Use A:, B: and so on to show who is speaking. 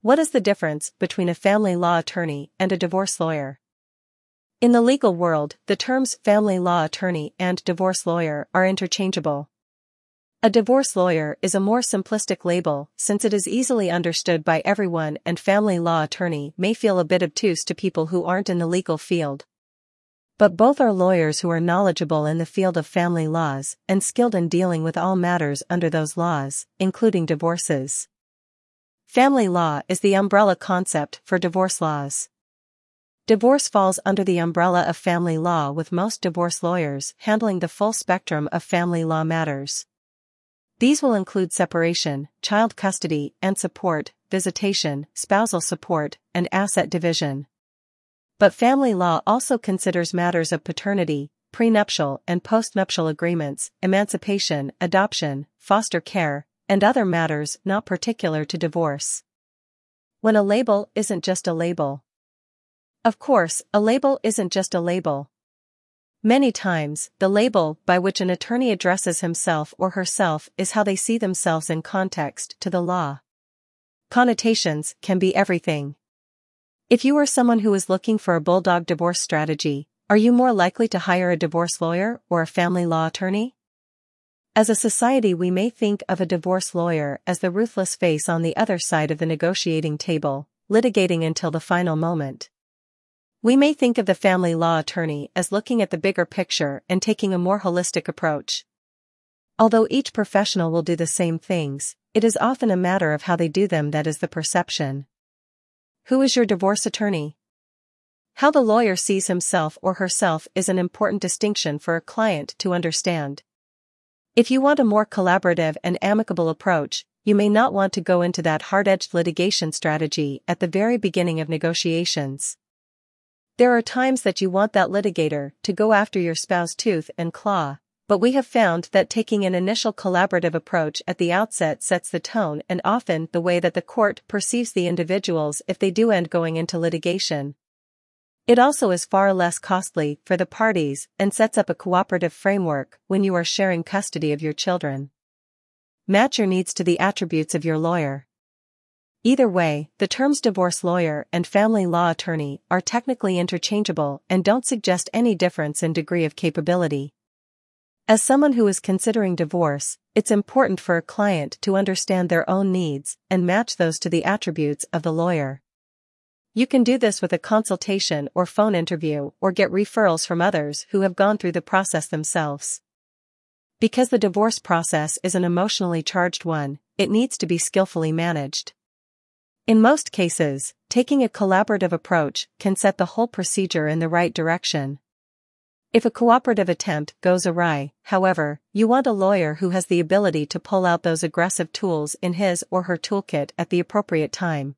A: What is the difference between a family law attorney and a divorce lawyer? In the legal world, the terms family law attorney and divorce lawyer are interchangeable. A divorce lawyer is a more simplistic label since it is easily understood by everyone and family law attorney may feel a bit obtuse to people who aren't in the legal field. But both are lawyers who are knowledgeable in the field of family laws and skilled in dealing with all matters under those laws, including divorces. Family law is the umbrella concept for divorce laws. Divorce falls under the umbrella of family law with most divorce lawyers handling the full spectrum of family law matters. These will include separation, child custody and support, visitation, spousal support, and asset division. But family law also considers matters of paternity, prenuptial and postnuptial agreements, emancipation, adoption, foster care, and other matters not particular to divorce. When a label isn't just a label. Of course, a label isn't just a label. Many times, the label by which an attorney addresses himself or herself is how they see themselves in context to the law. Connotations can be everything. If you are someone who is looking for a bulldog divorce strategy, are you more likely to hire a divorce lawyer or a family law attorney? As a society we may think of a divorce lawyer as the ruthless face on the other side of the negotiating table, litigating until the final moment. We may think of the family law attorney as looking at the bigger picture and taking a more holistic approach. Although each professional will do the same things, it is often a matter of how they do them that is the perception. Who is your divorce attorney? How the lawyer sees himself or herself is an important distinction for a client to understand. If you want a more collaborative and amicable approach, you may not want to go into that hard-edged litigation strategy at the very beginning of negotiations. There are times that you want that litigator to go after your spouse tooth and claw, but we have found that taking an initial collaborative approach at the outset sets the tone and often the way that the court perceives the individuals if they do end going into litigation. It also is far less costly for the parties and sets up a cooperative framework when you are sharing custody of your children. Match your needs to the attributes of your lawyer. Either way, the terms divorce lawyer and family law attorney are technically interchangeable and don't suggest any difference in degree of capability. As someone who is considering divorce, it's important for a client to understand their own needs and match those to the attributes of the lawyer. You can do this with a consultation or phone interview or get referrals from others who have gone through the process themselves. Because the divorce process is an emotionally charged one, it needs to be skillfully managed. In most cases, taking a collaborative approach can set the whole procedure in the right direction. If a cooperative attempt goes awry, however, you want a lawyer who has the ability to pull out those aggressive tools in his or her toolkit at the appropriate time.